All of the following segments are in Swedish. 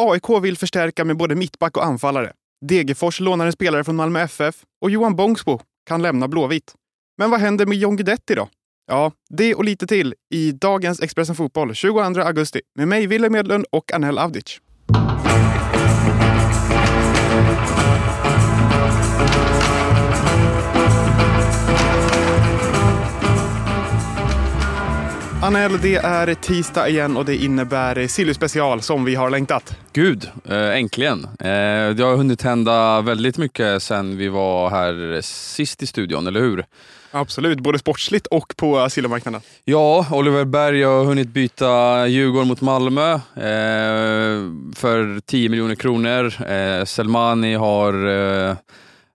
AIK vill förstärka med både mittback och anfallare. Degerfors lånar en spelare från Malmö FF och Johan Bångsbo kan lämna Blåvitt. Men vad händer med John Guidetti då? Ja, det och lite till i dagens Expressen Fotboll 22 augusti med mig, Wille Medlund och Anel Avdic. Anel, det är tisdag igen och det innebär Silly special som vi har längtat. Gud, eh, äntligen. Eh, det har hunnit hända väldigt mycket sen vi var här sist i studion, eller hur? Absolut, både sportsligt och på silvermarknaden. Ja, Oliver Berg har hunnit byta Djurgården mot Malmö eh, för 10 miljoner kronor. Eh, Selmani har eh,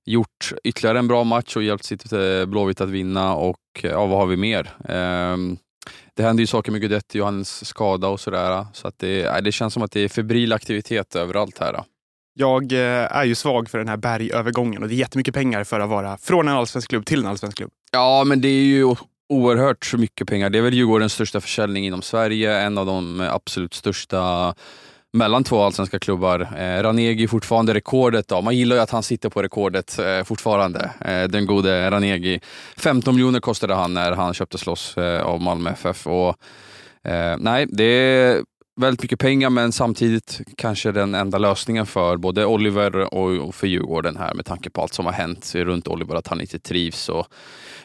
gjort ytterligare en bra match och hjälpt sitt eh, Blåvitt att vinna och ja, vad har vi mer? Det händer ju saker med Guidetti och hans skada och sådär. Så att det, det känns som att det är febril aktivitet överallt här. Jag eh, är ju svag för den här bergövergången och det är jättemycket pengar för att vara från en allsvensk klubb till en allsvensk klubb. Ja, men det är ju oerhört mycket pengar. Det är väl Djurgårdens största försäljning inom Sverige, en av de absolut största mellan två allsvenska klubbar. Eh, Ranegi fortfarande rekordet. Då. Man gillar ju att han sitter på rekordet eh, fortfarande. Eh, den gode Ranegi. 15 miljoner kostade han när han köptes loss eh, av Malmö FF. Och, eh, nej, det är väldigt mycket pengar men samtidigt kanske den enda lösningen för både Oliver och, för Djurgården här med tanke på allt som har hänt runt Oliver, att han inte trivs och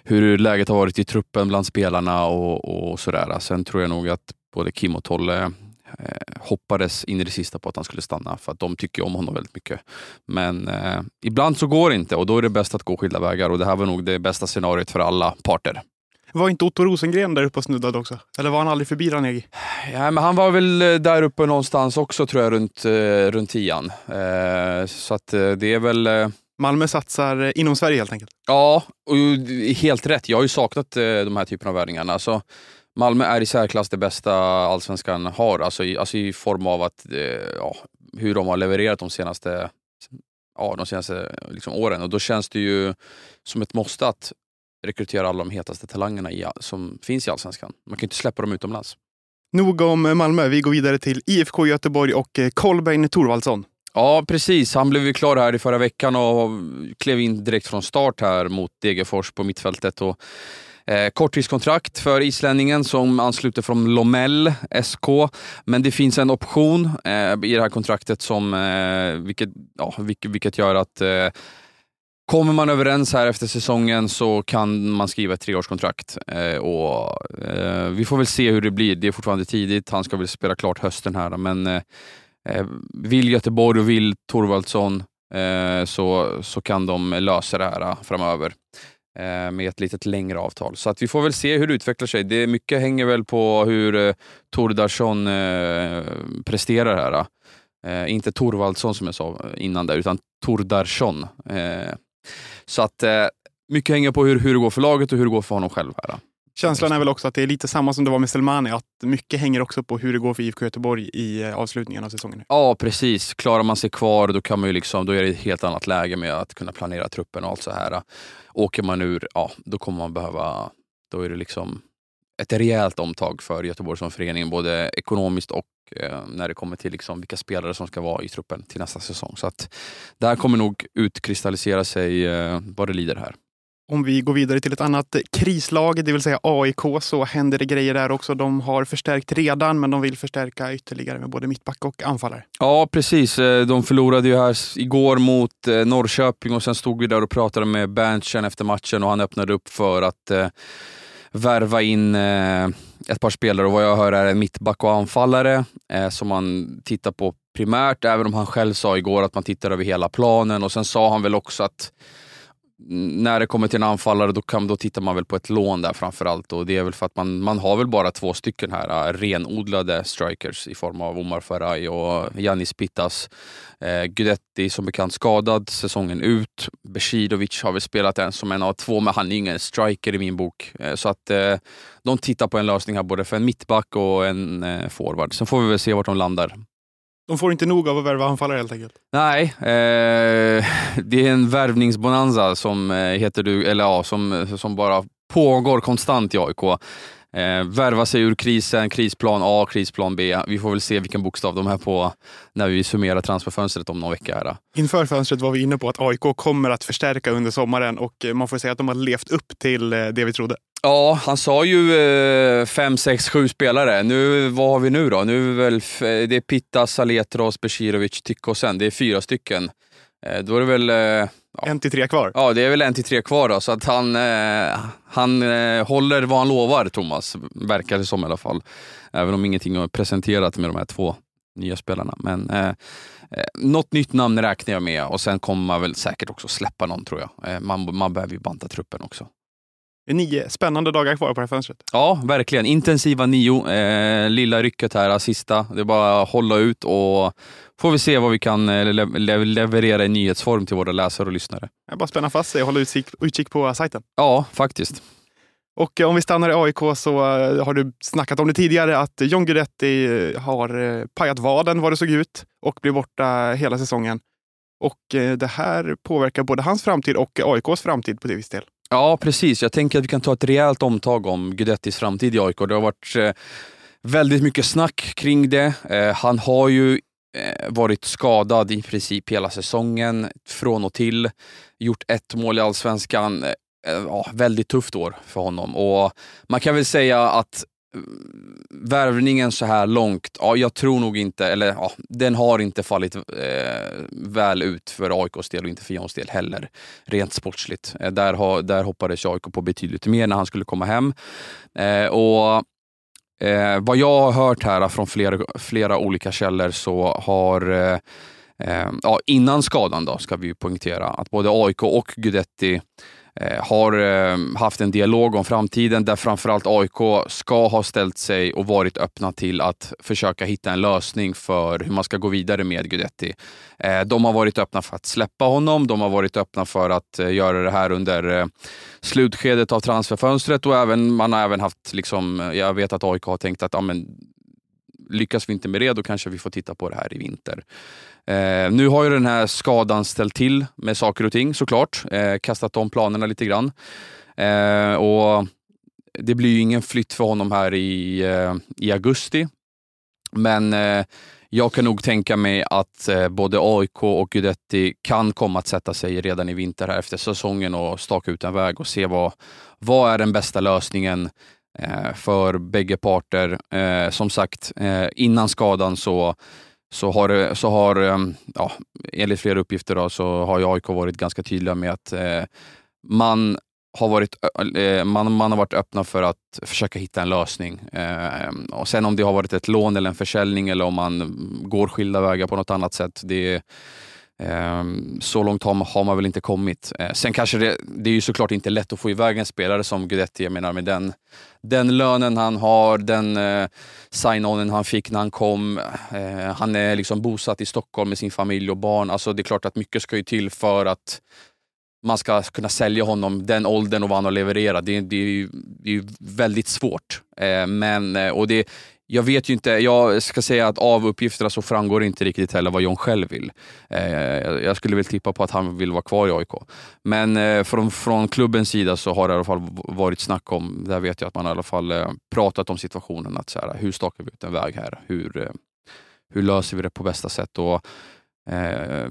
hur läget har varit i truppen bland spelarna och, och sådär. Sen tror jag nog att både Kim och Tolle eh, hoppades in i det sista på att han skulle stanna för att de tycker om honom väldigt mycket. Men eh, ibland så går det inte och då är det bäst att gå skilda vägar och det här var nog det bästa scenariot för alla parter. Var inte Otto Rosengren där uppe och snuddade också? Eller var han aldrig förbi Ranegi? Ja, men han var väl eh, där uppe någonstans också tror jag, runt, eh, runt tian. Eh, så att det är väl... Malmö satsar inom Sverige helt enkelt? Ja, och helt rätt. Jag har ju saknat de här typerna av värvningarna. Alltså, Malmö är i särklass det bästa allsvenskan har, alltså i, alltså i form av att, eh, ja, hur de har levererat de senaste, ja, de senaste liksom, åren. Och då känns det ju som ett måste att rekrytera alla de hetaste talangerna i, som finns i Allsvenskan. Man kan inte släppa dem utomlands. Nog om Malmö. Vi går vidare till IFK Göteborg och eh, Kolbeinn Thorvaldsson. Ja, precis. Han blev ju klar här i förra veckan och klev in direkt från start här mot Degerfors på mittfältet. Och Eh, korttidskontrakt för islänningen som ansluter från Lomell SK. Men det finns en option eh, i det här kontraktet som, eh, vilket, ja, vilket, vilket gör att eh, Kommer man överens här efter säsongen så kan man skriva ett treårskontrakt. Eh, och, eh, vi får väl se hur det blir. Det är fortfarande tidigt. Han ska väl spela klart hösten här. Men eh, eh, vill Göteborg och vill Thorvaldsson eh, så, så kan de lösa det här eh, framöver. Eh, med ett lite längre avtal. Så att vi får väl se hur det utvecklar sig. Det mycket hänger väl på hur eh, Tordarsson eh, presterar här. Eh, eh inte Torvaldsson som jag sa eh, innan där, utan Tordarsson. Eh, så att eh, mycket hänger på hur, hur det går för laget och hur det går för honom själv. här. Känslan är väl också att det är lite samma som det var med Selmani, att mycket hänger också på hur det går för IFK Göteborg i eh, avslutningen av säsongen. Ja, precis. Klarar man sig kvar, då, kan man ju liksom, då är det ett helt annat läge med att kunna planera truppen och allt så här. Åker man ur, ja, då kommer man behöva, då är det liksom ett rejält omtag för Göteborg som förening, både ekonomiskt och eh, när det kommer till liksom vilka spelare som ska vara i truppen till nästa säsong. Så att där kommer nog utkristallisera sig eh, vad det lider här. Om vi går vidare till ett annat krislag, det vill säga AIK, så händer det grejer där också. De har förstärkt redan, men de vill förstärka ytterligare med både mittback och anfallare. Ja, precis. Eh, de förlorade ju här igår mot eh, Norrköping och sen stod vi där och pratade med Berntsen efter matchen och han öppnade upp för att eh, värva in ett par spelare och vad jag hör är en mittback och anfallare som man tittar på primärt, även om han själv sa igår att man tittar över hela planen och sen sa han väl också att när det kommer till en anfallare då, kan, då tittar man väl på ett lån där framförallt. Och det är väl för att man, man har väl bara två stycken här äh, renodlade strikers i form av Omar Faraj och Janis Pittas. Eh, Gudetti som bekant skadad säsongen ut. Besidovic har väl spelat en som en av två, men han är ingen striker i min bok. Eh, så att eh, de tittar på en lösning här både för en mittback och en eh, forward. Sen får vi väl se vart de landar. De får inte nog av att värva anfallare helt enkelt? Nej, eh, det är en värvningsbonanza som, eh, heter du, eller, ja, som, som bara pågår konstant i AIK. Eh, värva sig ur krisen, krisplan A, krisplan B. Vi får väl se vilken bokstav de är på när vi summerar transferfönstret om någon vecka. Här. Inför fönstret var vi inne på att AIK kommer att förstärka under sommaren och eh, man får säga att de har levt upp till eh, det vi trodde. Ja, han sa ju eh, fem, sex, sju spelare. Nu, vad har vi nu då? Nu är väl, det är Pitta, Saletros, Besirovic, Tikkosen. Det är fyra stycken. Eh, då är det väl... Eh, Ja. En till tre kvar? Ja, det är väl en till tre kvar då, så att han, eh, han eh, håller vad han lovar, Thomas. Verkar det som i alla fall. Även om ingenting har presenterat med de här två nya spelarna. Men eh, eh, något nytt namn räknar jag med och sen kommer man väl säkert också släppa någon tror jag. Eh, man, man behöver ju banta truppen också. Det är nio spännande dagar kvar på det här fönstret. Ja, verkligen. Intensiva nio. Eh, lilla rycket här, sista. Det är bara att hålla ut och får vi se vad vi kan eh, le le leverera i nyhetsform till våra läsare och lyssnare. Jag bara spänna fast sig och hålla utkik, utkik på sajten. Ja, faktiskt. Och om vi stannar i AIK så eh, har du snackat om det tidigare att John Guidetti eh, har pajat vaden vad det såg ut och blir borta hela säsongen. Och det här påverkar både hans framtid och AIKs framtid på det viss del. Ja, precis. Jag tänker att vi kan ta ett rejält omtag om Guidettis framtid i AIK. Det har varit eh, väldigt mycket snack kring det. Eh, han har ju eh, varit skadad i princip hela säsongen, från och till. Gjort ett mål i Allsvenskan. Ja, väldigt tufft år för honom. Och Man kan väl säga att värvningen så här långt, ja, jag tror nog inte, eller ja, den har inte fallit eh, väl ut för AIKs del och inte för Jans del heller, rent sportsligt. Eh, där, ha, där hoppades AIK på betydligt mer när han skulle komma hem. Eh, och Eh, vad jag har hört här från flera, flera olika källor så har eh, eh, ja, innan skadan då, ska vi poängtera, att både AIK och Gudetti Eh, har eh, haft en dialog om framtiden där framförallt AIK ska ha ställt sig och varit öppna till att försöka hitta en lösning för hur man ska gå vidare med Guidetti. Eh, de har varit öppna för att släppa honom, de har varit öppna för att göra det här under slutskedet av transferfönstret och även, man har även haft, liksom, jag vet att AIK har tänkt att ja, men, lyckas vi inte med det, då kanske vi får titta på det här i vinter. Eh, nu har ju den här skadan ställt till med saker och ting såklart. Eh, kastat om planerna lite grann. Eh, och Det blir ju ingen flytt för honom här i, eh, i augusti. Men eh, jag kan nog tänka mig att eh, både AIK och Guidetti kan komma att sätta sig redan i vinter här efter säsongen och staka ut en väg och se vad, vad är den bästa lösningen Eh, för bägge parter. Eh, som sagt, eh, innan skadan så så har, så har ehm, ja, enligt flera uppgifter då, så har AIK varit ganska tydliga med att man har varit, man, man har varit öppna för att försöka hitta en lösning. Och Sen om det har varit ett lån eller en försäljning eller om man går skilda vägar på något annat sätt, det, Ehm, så långt har man väl inte kommit. Eh, sen kanske det, det är ju såklart inte lätt att få iväg en spelare som Guidetti. Jag menar med den, den lönen han har, den eh, sign-onen han fick när han kom. Eh, han är liksom bosatt i Stockholm med sin familj och barn. Alltså det är klart att mycket ska ju till för att man ska kunna sälja honom den åldern och vad han har levererat. Det, det är ju det är väldigt svårt. Men, och det, jag vet ju inte, jag ska säga att av uppgifterna så framgår det inte riktigt heller vad John själv vill. Eh, jag skulle väl tippa på att han vill vara kvar i AIK. Men eh, från, från klubbens sida så har det i alla fall varit snack om, där vet jag att man i alla fall eh, pratat om situationen. att så här, Hur stakar vi ut en väg här? Hur, hur löser vi det på bästa sätt? Och, eh,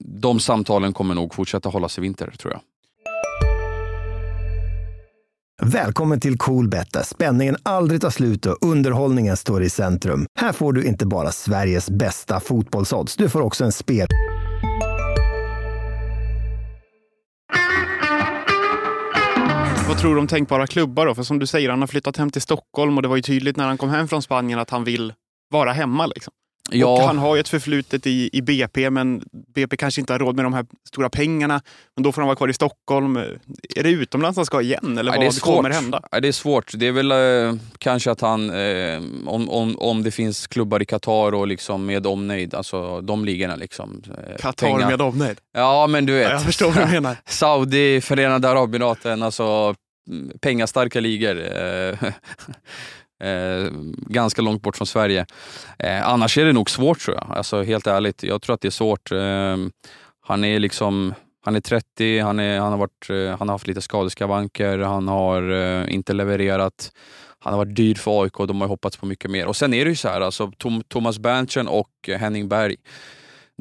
de samtalen kommer nog fortsätta hållas i vinter tror jag. Välkommen till Coolbet där spänningen aldrig tar slut och underhållningen står i centrum. Här får du inte bara Sveriges bästa fotbollsodds, du får också en spel... Vad tror du om tänkbara klubbar då? För som du säger, han har flyttat hem till Stockholm och det var ju tydligt när han kom hem från Spanien att han vill vara hemma. Liksom. Ja. Och han har ju ett förflutet i, i BP, men BP kanske inte har råd med de här stora pengarna. Men då får han vara kvar i Stockholm. Är det utomlands han ska igen? Eller Nej, vad det kommer hända? Nej, det är svårt. Det är väl eh, kanske att han, eh, om, om, om det finns klubbar i Qatar och liksom med omnejd, alltså de ligorna. Liksom, eh, Qatar med omnejd? Ja, men du vet. Ja, jag förstår vad du menar. Saudi, Förenade Arabemiraten, alltså mm, pengastarka ligor. Eh, ganska långt bort från Sverige. Eh, annars är det nog svårt tror jag. Alltså, helt ärligt, jag tror att det är svårt. Eh, han är liksom han är 30, han, är, han, har, varit, eh, han har haft lite skadeskavanker, han har eh, inte levererat. han har varit dyr för AIK och de har hoppats på mycket mer. Och sen är det ju så här, alltså, Tom, Thomas Berntsen och Henning Berg,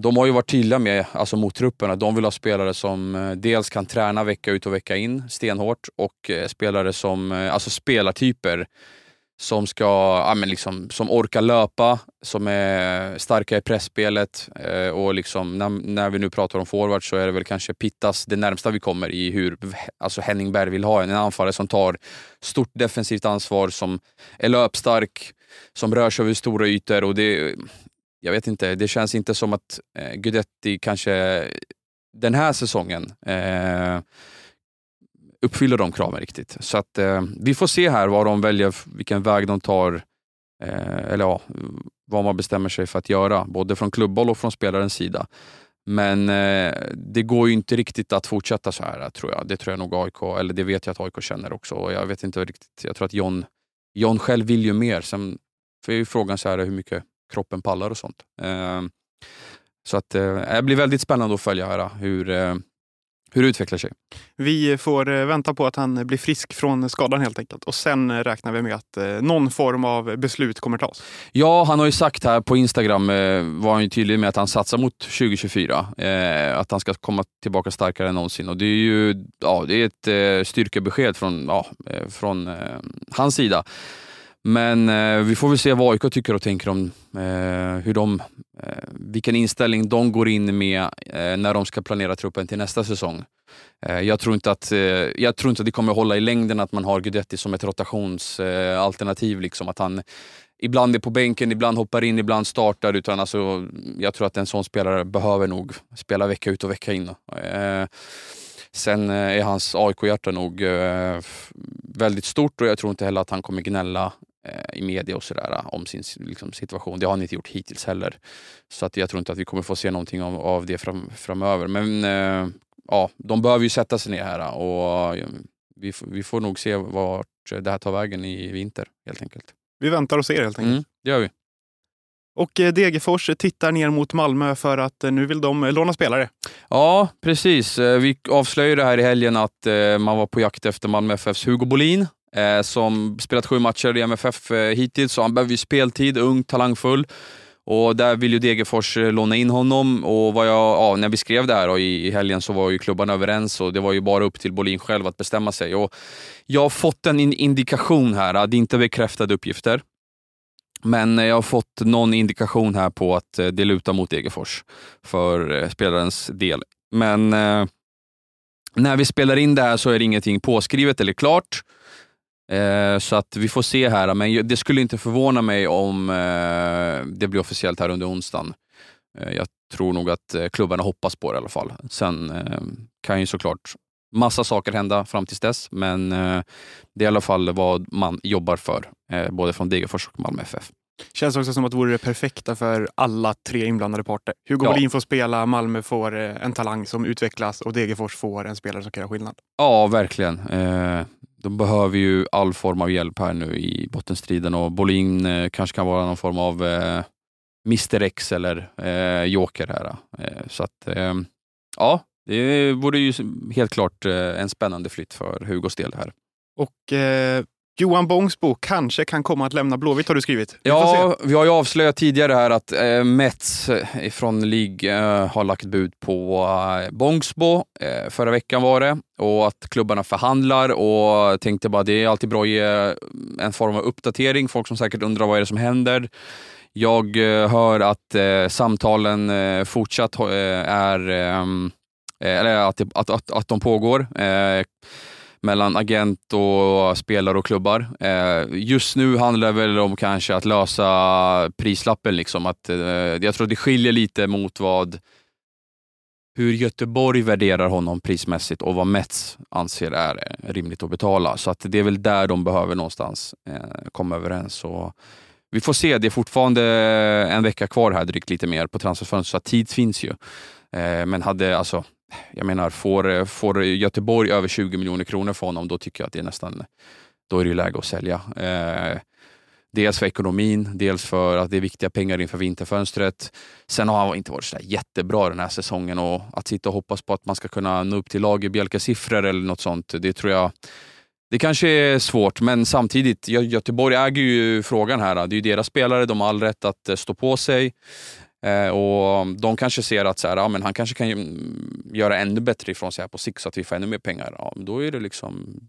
de har ju varit tydliga med, alltså mot truppen, att de vill ha spelare som eh, dels kan träna vecka ut och vecka in stenhårt och eh, spelare som, eh, alltså spelartyper som, ska, ja, men liksom, som orkar löpa, som är starka i pressspelet eh, och liksom, när, när, vi nu pratar om forward så är det väl kanske Pittas det närmsta vi kommer i hur alltså Henning Berg vill ha en, en anfallare som tar stort defensivt ansvar, som är löpstark, som rör sig över stora ytor. Och det, jag vet inte, det känns inte som att eh, Gudetti kanske den här säsongen eh, uppfyller de kraven riktigt. Så att eh, vi får se här vad de väljer, vilken väg de tar, eh, eller ja, vad man bestämmer sig för att göra, både från klubbboll och från spelarens sida. Men eh, det går ju inte riktigt att fortsätta så här, tror jag. Det tror jag nog AIK, eller det vet jag att AIK känner också. Och jag vet inte riktigt, jag tror att John, John själv vill ju mer. Sen är ju frågan så här, hur mycket kroppen pallar och sånt. Eh, så att, eh, det blir väldigt spännande att följa här, hur, eh, hur det utvecklar sig. Vi får eh, vänta på att han blir frisk från skadan helt enkelt. Och sen eh, räknar vi med att eh, någon form av beslut kommer tas. Ja, han har ju sagt här på Instagram, var han ju tydlig med att han satsar mot 2024. att han ska komma tillbaka starkare än någonsin. Och det är ju ja, det är ett styrkebesked från, ja, från hans sida. Men eh, vi får väl se vad AIK tycker och tänker om eh, hur de, eh, vilken inställning de går in med eh, när de ska planera truppen till nästa säsong. Eh, jag, tror inte att, eh, jag tror inte att det kommer hålla i längden att man har Guidetti som ett rotationsalternativ. liksom, att han ibland är på bänken, ibland hoppar in, ibland startar. Utan alltså, jag tror att en sån spelare behöver nog spela vecka ut och vecka in. Eh, sen eh, är hans AIK-hjärta nog eh, väldigt stort och jag tror inte heller att han kommer gnälla i media och sådär om sin liksom, situation. Det har han inte gjort hittills heller. Så att jag tror inte att vi kommer få se någonting av, av det fram, framöver. Men eh, ja, de behöver ju sätta sig ner här och eh, vi, vi får nog se vart det här tar vägen i vinter helt enkelt. Vi väntar och ser helt enkelt. Mm, det gör vi. Och eh, Degerfors tittar ner mot Malmö för att nu vill de låna spelare. Ja, precis. Vi avslöjade här i helgen att man var på jakt efter Malmö FFs Hugo Bolin eh, som spelat sju matcher i MFF eh, hittills, så han behöver ju speltid, ung, talangfull. Och där vill ju Degerfors eh, låna in honom och vad jag, ja, när vi skrev det här då, i, i helgen så var ju klubbarna överens och det var ju bara upp till Bolin själv att bestämma sig. Och jag har fått en indikation här, det är inte bekräftade uppgifter. Men eh, jag har fått någon indikation här på att eh, det lutar mot Degerfors för eh, spelarens del. Men eh, när vi spelar in det här så är det ingenting påskrivet eller klart. Eh, så att vi får se här, men det skulle inte förvåna mig om eh, det blir officiellt här under onsdagen. Eh, jag tror nog att eh, klubbarna hoppas på det i alla fall. Sen eh, kan ju såklart massa saker hända fram tills dess, men eh, det är i alla fall vad man jobbar för, både från Degerfors och Malmö FF. Känns också som att det vore det perfekta för alla tre inblandade parter. Hugo ja. får spela, Malmö får en talang som utvecklas och Degerfors får en spelare som kan göra skillnad. Ja, verkligen de behöver ju all form av hjälp här nu i bottenstriden och Bolin eh, kanske kan vara någon form av eh, Mr X eller eh, Joker här. Eh, så att, eh, ja, det vore ju helt klart eh, en spännande flytt för Hugos del här. Och Johan Bångsbo kanske kan komma att lämna Blåvitt har du skrivit. Vi ja, vi har ju avslöjat tidigare här att eh, Mets eh, från League eh, har lagt bud på eh, Bångsbo. Eh, förra veckan var det. Och att klubbarna förhandlar och tänkte bara det är alltid bra att ge eh, en form av uppdatering. Folk som säkert undrar vad är det som händer. Jag eh, hör att eh, samtalen eh, fortsatt eh, är, ehm, eller att, att, att, att de pågår mellan agent och spelare och klubbar. Eh, just nu handlar det väl om kanske att lösa prislappen. Liksom. Att, eh, jag tror det skiljer lite mot vad hur Göteborg värderar honom prismässigt och vad Mets anser är eh, rimligt att betala. Så att det är väl där de behöver någonstans eh, komma överens. Och vi får se, det är fortfarande eh, en vecka kvar här, drygt lite mer på transferfönstret, så tid finns ju. Eh, men hade alltså jag menar, får, får Göteborg över 20 miljoner kronor för honom, då tycker jag att det är nästan då är det läge att sälja. Eh, dels för ekonomin, dels för att det är viktiga pengar inför vinterfönstret. Sen har han inte varit så jättebra den här säsongen och att sitta och hoppas på att man ska kunna nå upp till Lagerbielkes siffror eller något sånt, det tror jag det kanske är svårt, men samtidigt, Göteborg äger ju frågan här. Det är ju deras spelare, de har all rätt att eh, stå på sig. Eh, och De kanske ser att så här, ja, men han kanske kan mm, göra ännu bättre ifrån sig här på sikt så att vi får ännu mer pengar. Ja, då är det liksom,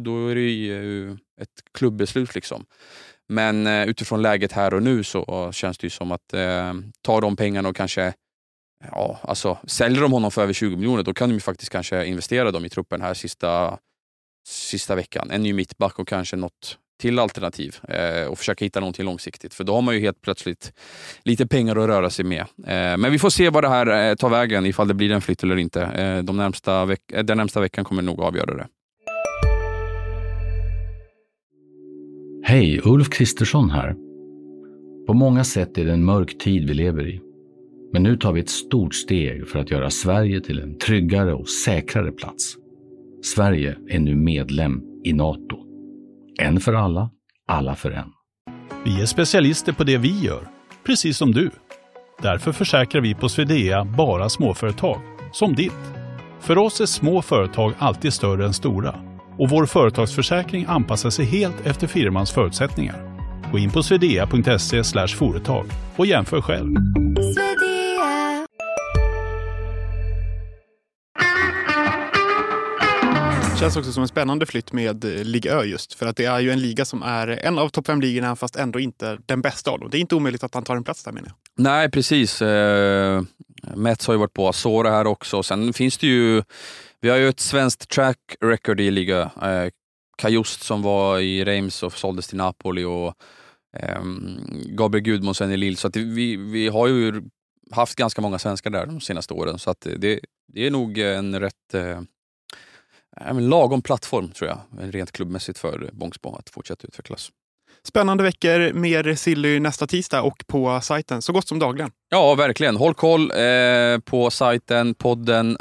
då är det ju eh, ett klubbeslut. Liksom. Men eh, utifrån läget här och nu så känns det ju som att eh, ta de pengarna och kanske Ja, alltså, säljer de honom för över 20 miljoner då kan de ju faktiskt kanske investera dem i truppen här sista, sista veckan. En ny mittback och kanske något till alternativ eh, och försöka hitta någonting långsiktigt. För då har man ju helt plötsligt lite pengar att röra sig med. Eh, men vi får se vad det här eh, tar vägen, ifall det blir en flytt eller inte. Eh, de närmsta veck eh, den närmsta veckan kommer nog avgöra det. Hej, Ulf Kristersson här. På många sätt är det en mörk tid vi lever i. Men nu tar vi ett stort steg för att göra Sverige till en tryggare och säkrare plats. Sverige är nu medlem i Nato. En för alla, alla för en. Vi är specialister på det vi gör, precis som du. Därför försäkrar vi på Swedea bara småföretag, som ditt. För oss är små företag alltid större än stora och vår företagsförsäkring anpassar sig helt efter firmans förutsättningar. Gå in på swedea.se företag och jämför själv. Känns också som en spännande flytt med eh, Liga Ö just. För att det är ju en liga som är en av topp fem-ligorna fast ändå inte den bästa av dem. Det är inte omöjligt att han tar en plats där menar jag. Nej, precis. Eh, Mets har ju varit på Azora här också. Sen finns det ju, vi har ju ett svenskt track record i liga. Eh, Kajust som var i Reims och såldes till Napoli och eh, Gabriel Gudmundsen i Lille. Så att vi, vi har ju haft ganska många svenskar där de senaste åren. Så att det, det är nog en rätt eh, en lagom plattform tror jag, rent klubbmässigt för Bångsbo att fortsätta utvecklas. Spännande veckor, mer Silly nästa tisdag och på sajten så gott som dagligen. Ja, verkligen. Håll koll eh, på sajten, podden,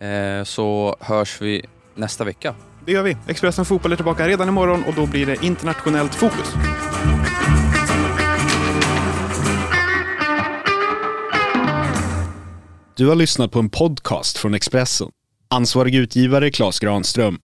eh, så hörs vi nästa vecka. Det gör vi. Expressen Fotboll är tillbaka redan imorgon och då blir det internationellt fokus. Du har lyssnat på en podcast från Expressen. Ansvarig utgivare Klas Granström.